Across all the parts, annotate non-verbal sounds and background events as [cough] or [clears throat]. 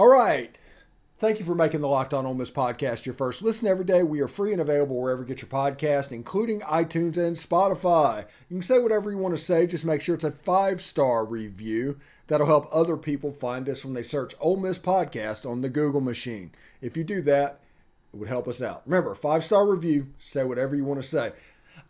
All right. Thank you for making the Locked On Ole Miss podcast your first listen every day. We are free and available wherever you get your podcast, including iTunes and Spotify. You can say whatever you want to say, just make sure it's a five star review. That'll help other people find us when they search Ole Miss Podcast on the Google machine. If you do that, it would help us out. Remember, five star review, say whatever you want to say.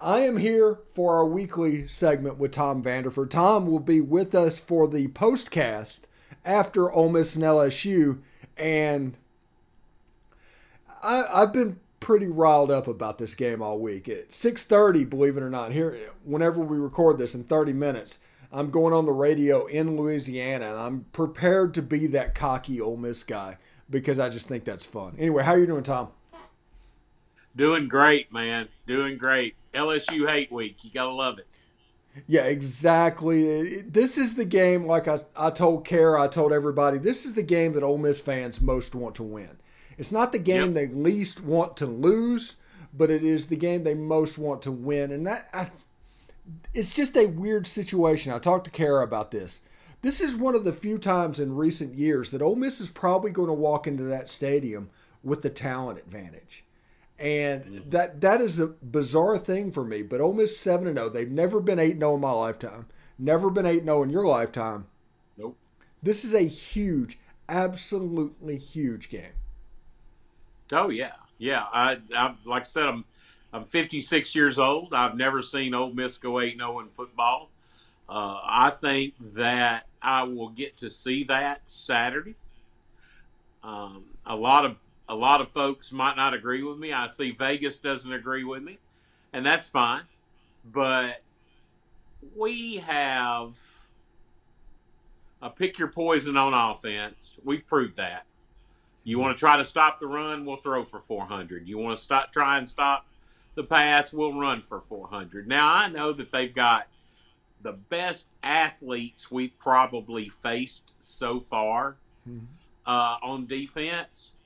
I am here for our weekly segment with Tom Vanderford. Tom will be with us for the postcast after Ole Miss and LSU. And I, I've been pretty riled up about this game all week. At 6:30, believe it or not, here whenever we record this in 30 minutes, I'm going on the radio in Louisiana, and I'm prepared to be that cocky Ole Miss guy because I just think that's fun. Anyway, how are you doing, Tom? Doing great, man. Doing great. LSU hate week. You gotta love it. Yeah, exactly. This is the game, like I, I told Kara, I told everybody, this is the game that Ole Miss fans most want to win. It's not the game yep. they least want to lose, but it is the game they most want to win. And that I, it's just a weird situation. I talked to Kara about this. This is one of the few times in recent years that Ole Miss is probably going to walk into that stadium with the talent advantage. And that that is a bizarre thing for me. But Ole Miss seven and zero. Oh. They've never been eight zero oh in my lifetime. Never been eight zero oh in your lifetime. Nope. This is a huge, absolutely huge game. Oh yeah, yeah. I, I like I said, I'm I'm 56 years old. I've never seen Ole Miss go eight zero in football. Uh, I think that I will get to see that Saturday. Um, a lot of a lot of folks might not agree with me. I see Vegas doesn't agree with me, and that's fine. But we have a pick your poison on offense. We've proved that. You want to try to stop the run, we'll throw for 400. You want to stop try and stop the pass, we'll run for 400. Now I know that they've got the best athletes we've probably faced so far mm-hmm. uh, on defense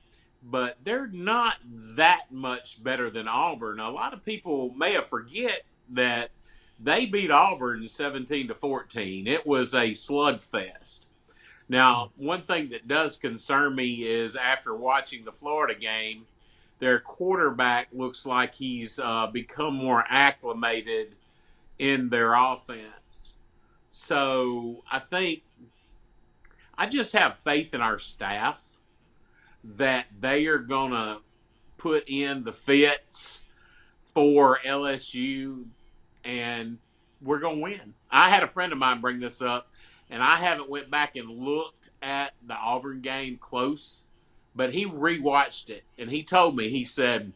but they're not that much better than Auburn. A lot of people may have forget that they beat Auburn 17 to 14. It was a slugfest. Now, one thing that does concern me is after watching the Florida game, their quarterback looks like he's uh, become more acclimated in their offense. So I think I just have faith in our staff that they are going to put in the fits for LSU and we're going to win. I had a friend of mine bring this up and I haven't went back and looked at the Auburn game close, but he rewatched it and he told me he said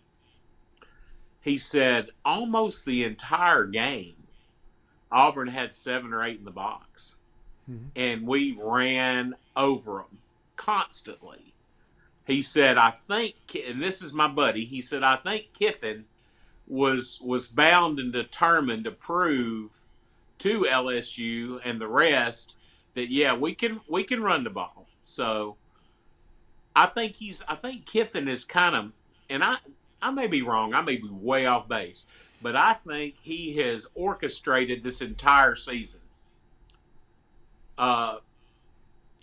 he said almost the entire game Auburn had 7 or 8 in the box. Mm-hmm. And we ran over them constantly he said, I think, and this is my buddy, he said, I think Kiffin was was bound and determined to prove to LSU and the rest that yeah, we can we can run the ball. So I think he's I think Kiffin is kind of and I I may be wrong, I may be way off base, but I think he has orchestrated this entire season. Uh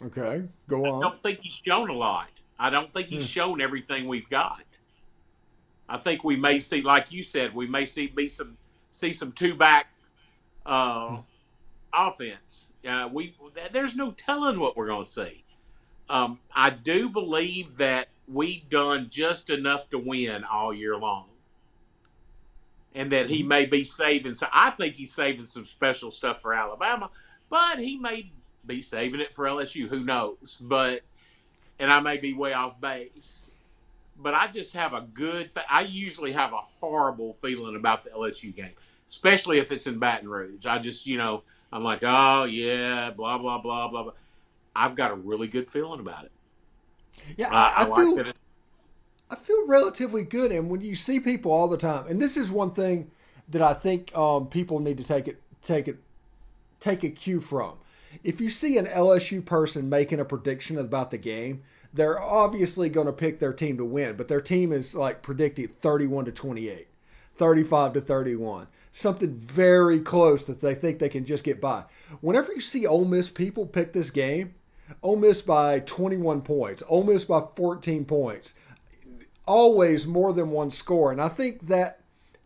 Okay, go on. I don't think he's shown a lot. I don't think he's hmm. shown everything we've got. I think we may see, like you said, we may see be some see some two back uh, hmm. offense. Uh, we there's no telling what we're going to see. Um, I do believe that we've done just enough to win all year long, and that he hmm. may be saving. So I think he's saving some special stuff for Alabama, but he may be saving it for LSU. Who knows? But and I may be way off base, but I just have a good. I usually have a horrible feeling about the LSU game, especially if it's in Baton Rouge. I just, you know, I'm like, oh yeah, blah blah blah blah blah. I've got a really good feeling about it. Yeah, I, I, I feel. Like I feel relatively good, and when you see people all the time, and this is one thing that I think um, people need to take it take it take a cue from if you see an LSU person making a prediction about the game, they're obviously going to pick their team to win, but their team is like predicted 31 to 28, 35 to 31, something very close that they think they can just get by. Whenever you see Ole Miss people pick this game, Ole Miss by 21 points, Ole Miss by 14 points. Always more than one score. And I think that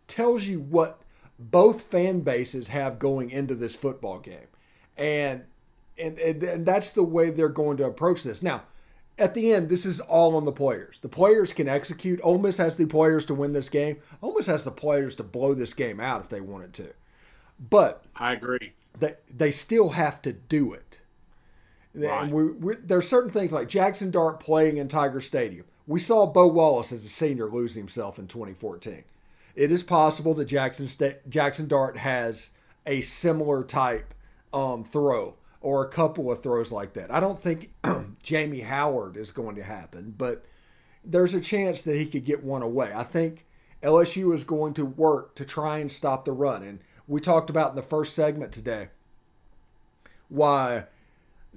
tells you what both fan bases have going into this football game. And and, and, and that's the way they're going to approach this. Now, at the end, this is all on the players. The players can execute. Ole Miss has the players to win this game. Ole Miss has the players to blow this game out if they wanted to. But I agree. They they still have to do it. Right. And we, we, there's certain things like Jackson Dart playing in Tiger Stadium. We saw Bo Wallace as a senior lose himself in 2014. It is possible that Jackson Jackson Dart has a similar type um, throw or a couple of throws like that. I don't think [clears throat] Jamie Howard is going to happen, but there's a chance that he could get one away. I think LSU is going to work to try and stop the run. And we talked about in the first segment today why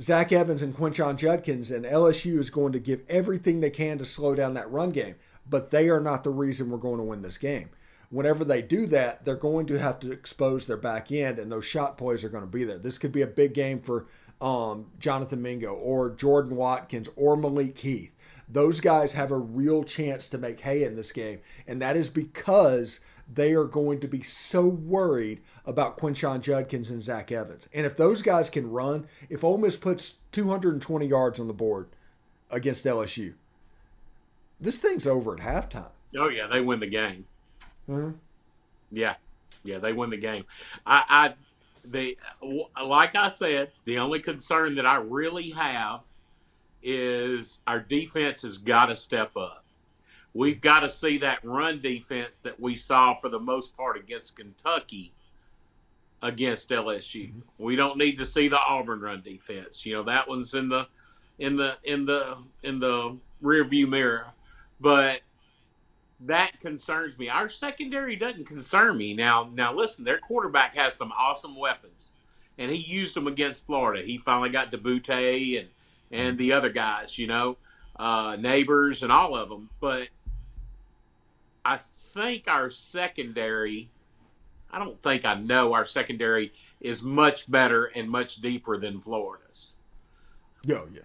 Zach Evans and Quinshon Judkins and LSU is going to give everything they can to slow down that run game, but they are not the reason we're going to win this game whenever they do that, they're going to have to expose their back end, and those shot plays are going to be there. This could be a big game for um, Jonathan Mingo or Jordan Watkins or Malik Heath. Those guys have a real chance to make hay in this game, and that is because they are going to be so worried about Quinshon Judkins and Zach Evans. And if those guys can run, if Ole Miss puts 220 yards on the board against LSU, this thing's over at halftime. Oh yeah, they win the game. Mm-hmm. Yeah, yeah, they win the game. I, I, they, like I said, the only concern that I really have is our defense has got to step up. We've got to see that run defense that we saw for the most part against Kentucky against LSU. Mm-hmm. We don't need to see the Auburn run defense. You know that one's in the in the in the in the rear view mirror. But that concerns me. Our secondary doesn't concern me. Now, now listen, their quarterback has some awesome weapons, and he used them against Florida. He finally got Debute and and the other guys, you know, uh, Nabers and all of them. But I think our secondary, I don't think I know our secondary is much better and much deeper than Florida's. Oh yeah,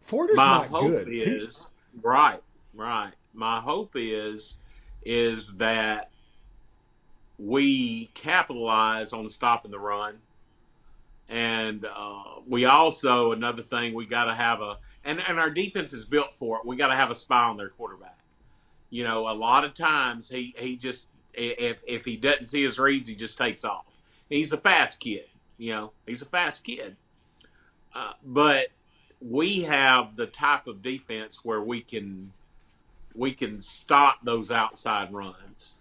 Florida's My not hope good. Is right, right my hope is is that we capitalize on stopping the run, and uh, we also another thing we got to have a and and our defense is built for it. We got to have a spy on their quarterback. You know, a lot of times he he just if if he doesn't see his reads, he just takes off. He's a fast kid. You know, he's a fast kid. Uh, but we have the type of defense where we can we can stop those outside runs,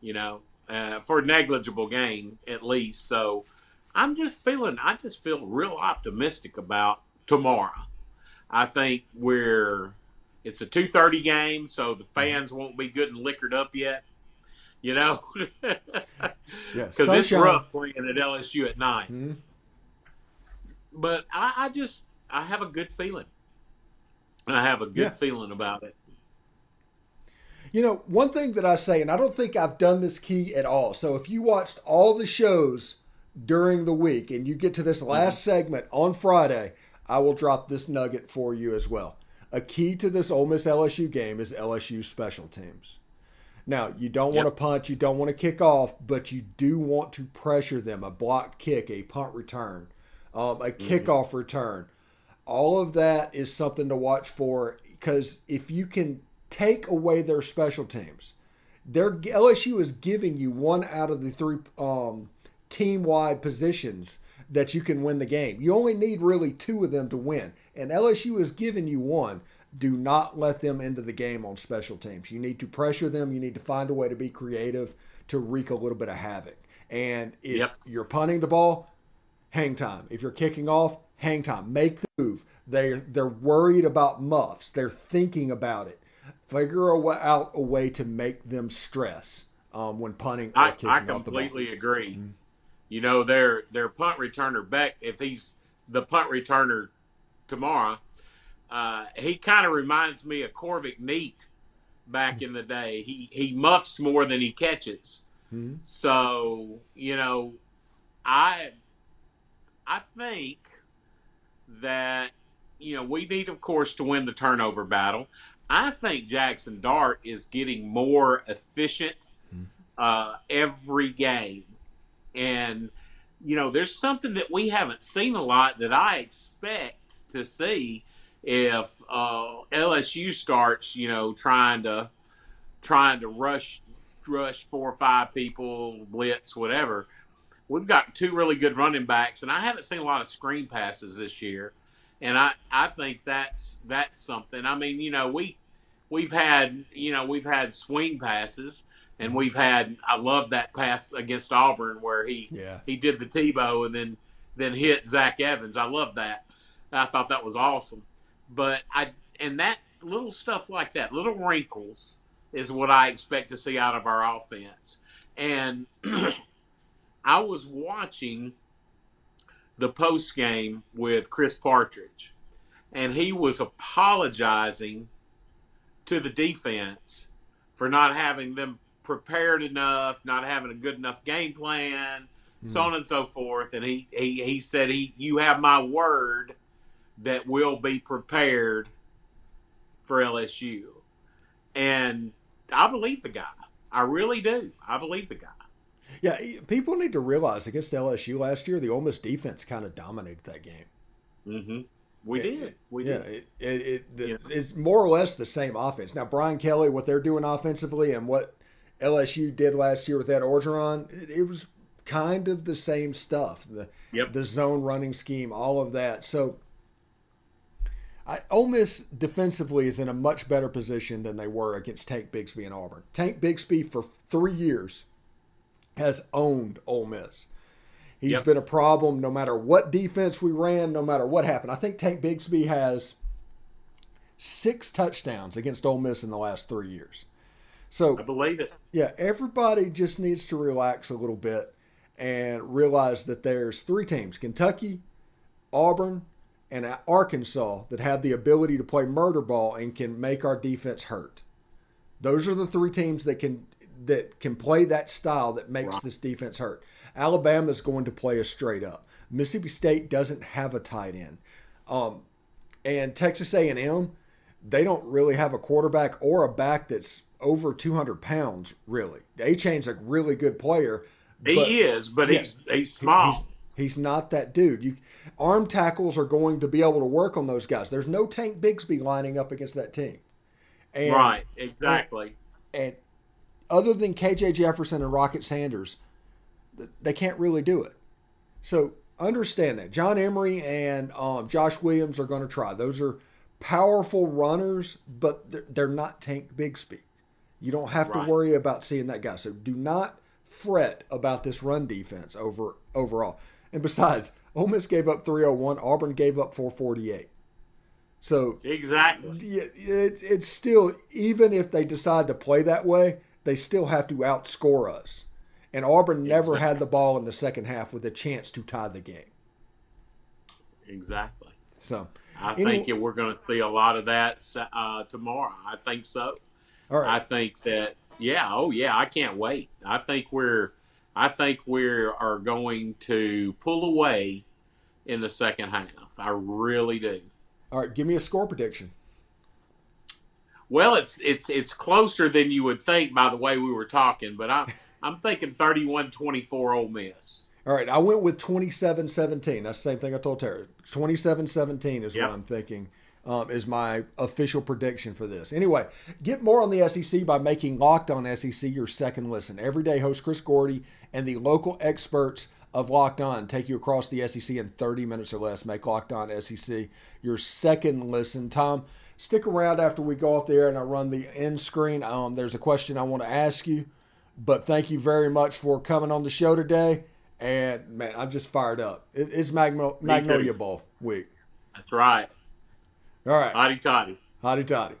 you know, uh, for a negligible gain at least. So I'm just feeling, I just feel real optimistic about tomorrow. I think we're, it's a 2:30 game, so the fans won't be good and liquored up yet. You know, yes [laughs] because yeah, it's rough playing at LSU at night. Mm-hmm. But I, I just, I have a good feeling. I have a good yeah. feeling about it. You know, one thing that I say, and I don't think I've done this key at all. So if you watched all the shows during the week and you get to this last mm-hmm. segment on Friday, I will drop this nugget for you as well. A key to this Ole Miss LSU game is LSU special teams. Now, you don't yep. want to punch, you don't want to kick off, but you do want to pressure them. A blocked kick, a punt return, um, a mm-hmm. kickoff return. All of that is something to watch for because if you can take away their special teams. Their LSU is giving you one out of the three um, team wide positions that you can win the game. You only need really two of them to win, and LSU is giving you one. Do not let them into the game on special teams. You need to pressure them. You need to find a way to be creative to wreak a little bit of havoc. And if yep. you're punting the ball, hang time. If you're kicking off, hang time. Make the move. They they're worried about muffs. They're thinking about it figure a way, out a way to make them stress um, when punting. I, I completely agree. Mm-hmm. You know, their their punt returner Bech, if he's the punt returner tomorrow, uh, he kind of reminds me of Korvic Neat back mm-hmm. in the day. He he muffs more than he catches. Mm-hmm. So you know, I I think that you know we need, of course, to win the turnover battle. I think Jackson Dart is getting more efficient uh, every game, and you know, there's something that we haven't seen a lot that I expect to see if uh, LSU starts, you know, trying to trying to rush rush four or five people, blitz, whatever. We've got two really good running backs, and I haven't seen a lot of screen passes this year, and I I think that's that's something. I mean, you know, we we've had you know we've had swing passes, and mm-hmm. we've had I love that pass against Auburn where he Yeah. he did the Tebow and then then hit Zach Evans. I love that. I thought that was awesome. But I and that little stuff like that, little wrinkles, is what I expect to see out of our offense. And [clears throat] I was watching the post game with Chris Partridge, and he was apologizing to the defense for not having them prepared enough, not having a good enough game plan, so on and so forth. And he, he, he said, he, You have my word that we'll be prepared for LSU. And I believe the guy. I really do. I believe the guy. Yeah, people need to realize against LSU last year, the Ole Miss defense kind of dominated that game. Mm-hmm. We Yeah, did. We yeah, did. it, it, it, the- Yeah. it's more or less the same offense. Now, Brian Kelly, what they're doing offensively and what LSU did last year with that Orgeron, it, it was kind of the same stuff. The, Yep. the zone running scheme, all of that. So, I, Ole Miss defensively is in a much better position than they were against Tank Bigsby and Auburn. Tank Bigsby for three years has owned Ole Miss. He's Yep. been a problem no matter what defense we ran, no matter what happened. I think Tank Bigsby has six touchdowns against Ole Miss in the last three years. So I believe it. yeah, everybody just needs to relax a little bit and realize that there's three teams Kentucky, Auburn, and Arkansas that have the ability to play murder ball and can make our defense hurt. Those are the three teams that can that can play that style that makes Right. this defense hurt. Alabama's going to play a straight up. Mississippi State doesn't have a tight end. Um, and Texas A&M, they don't really have a quarterback or a back that's over 200 pounds, really. Achane's a really good player. He but is, but yeah. he's he's small. He's, he's not that dude. You arm tackles are going to be able to work on those guys. There's no Tank Bigsby lining up against that team. And, right. Exactly. And other than KJ Jefferson and Rocket Sanders, they can't really do it. So understand that. John Emery and um, Josh Williams are going to try. Those are powerful runners, but they're, they're not Tank Bigsby. You don't have Right. to worry about seeing that guy. So do not fret about this run defense over overall. And besides, Ole Miss gave up 301. Auburn gave up 448. So exactly. it, it's still even if they decide to play that way, they still have to outscore us. And Auburn never had the ball in the second half with a chance to tie the game. Exactly. So, I think we're going to see a lot of that uh, tomorrow. I think so. all I think that yeah, oh yeah, I can't wait. I think we're I think we are going to pull away in the second half. I really do. all right. Give me a score prediction. Well, it's it's it's closer than you would think by the way we were talking, but I'm [laughs] I'm thinking 31-24 Ole Miss. All right, I went with 27-17. That's the same thing I told Tara. 27-17 is Yep. what I'm thinking um, is my official prediction for this. Anyway, get more on the SEC by making Locked On SEC your second listen. Everyday host Chris Gordy and the local experts of Locked On take you across the SEC in 30 minutes or less. Make Locked On SEC your second listen. Tom, stick around after we go off there and I run the end screen. Um, there's a question I want to ask you. But thank you very much for coming on the show today. And man, I'm just fired up. It, it's Magno-. Magnolia Bowl week. That's right. All right, Hotty toddy. hotty toddy.